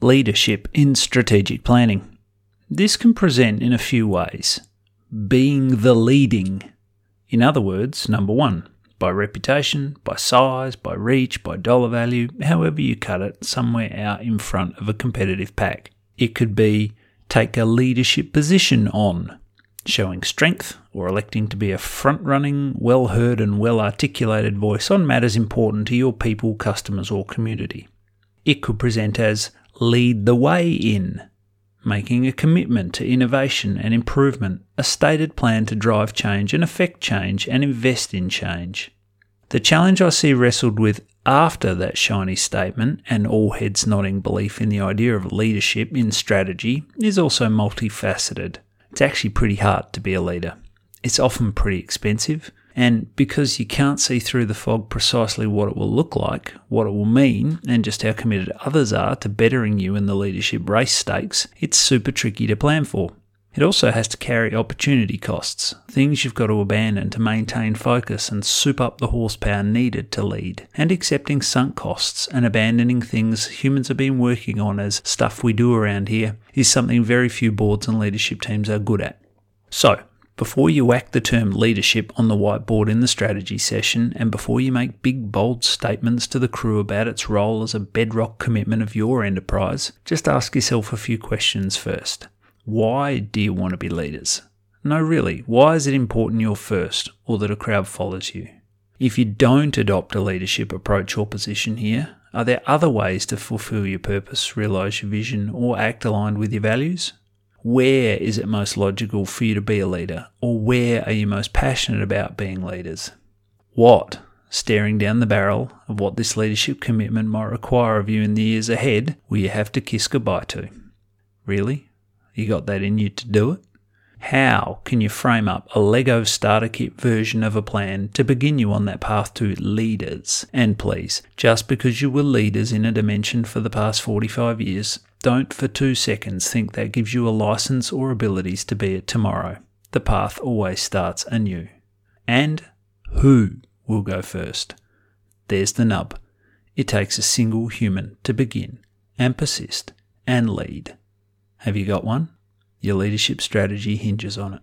Leadership in strategic planning. This can present in a few ways. Being the leading. In other words, number one, by reputation, by size, by reach, by dollar value, however you cut it, somewhere out in front of a competitive pack. It could be take a leadership position on, showing strength, or electing to be a front running, well heard, and well articulated voice on matters important to your people, customers, or community. It could present as lead the way in, making a commitment to innovation and improvement, a stated plan to drive change and affect change and invest in change. The challenge I see wrestled with after that shiny statement and all heads nodding belief in the idea of leadership in strategy is also multifaceted. It's actually pretty hard to be a leader. It's often pretty expensive, and because you can't see through the fog precisely what it will look like, what it will mean, and just how committed others are to bettering you in the leadership race stakes, it's super tricky to plan for. It also has to carry opportunity costs, things you've got to abandon to maintain focus and soup up the horsepower needed to lead, and accepting sunk costs and abandoning things humans have been working on as stuff we do around here is something very few boards and leadership teams are good at. So, before you whack the term leadership on the whiteboard in the strategy session, and before you make big, bold statements to the crew about its role as a bedrock commitment of your enterprise, just ask yourself a few questions first. Why do you want to be leaders? No, really, why is it important you're first, or that a crowd follows you? If you don't adopt a leadership approach or position here, are there other ways to fulfill your purpose, realise your vision, or act aligned with your values? Where is it most logical for you to be a leader, or where are you most passionate about being leaders? What, staring down the barrel of what this leadership commitment might require of you in the years ahead, will you have to kiss goodbye to? Really? You got that in you to do it? How can you frame up a Lego starter kit version of a plan to begin you on that path to leaders? And please, just because you were leaders in a dimension for the past 45 years, don't for two seconds think that gives you a license or abilities to be it tomorrow. The path always starts anew. And who will go first? There's the nub. It takes a single human to begin and persist and lead. Have you got one? Your leadership strategy hinges on it.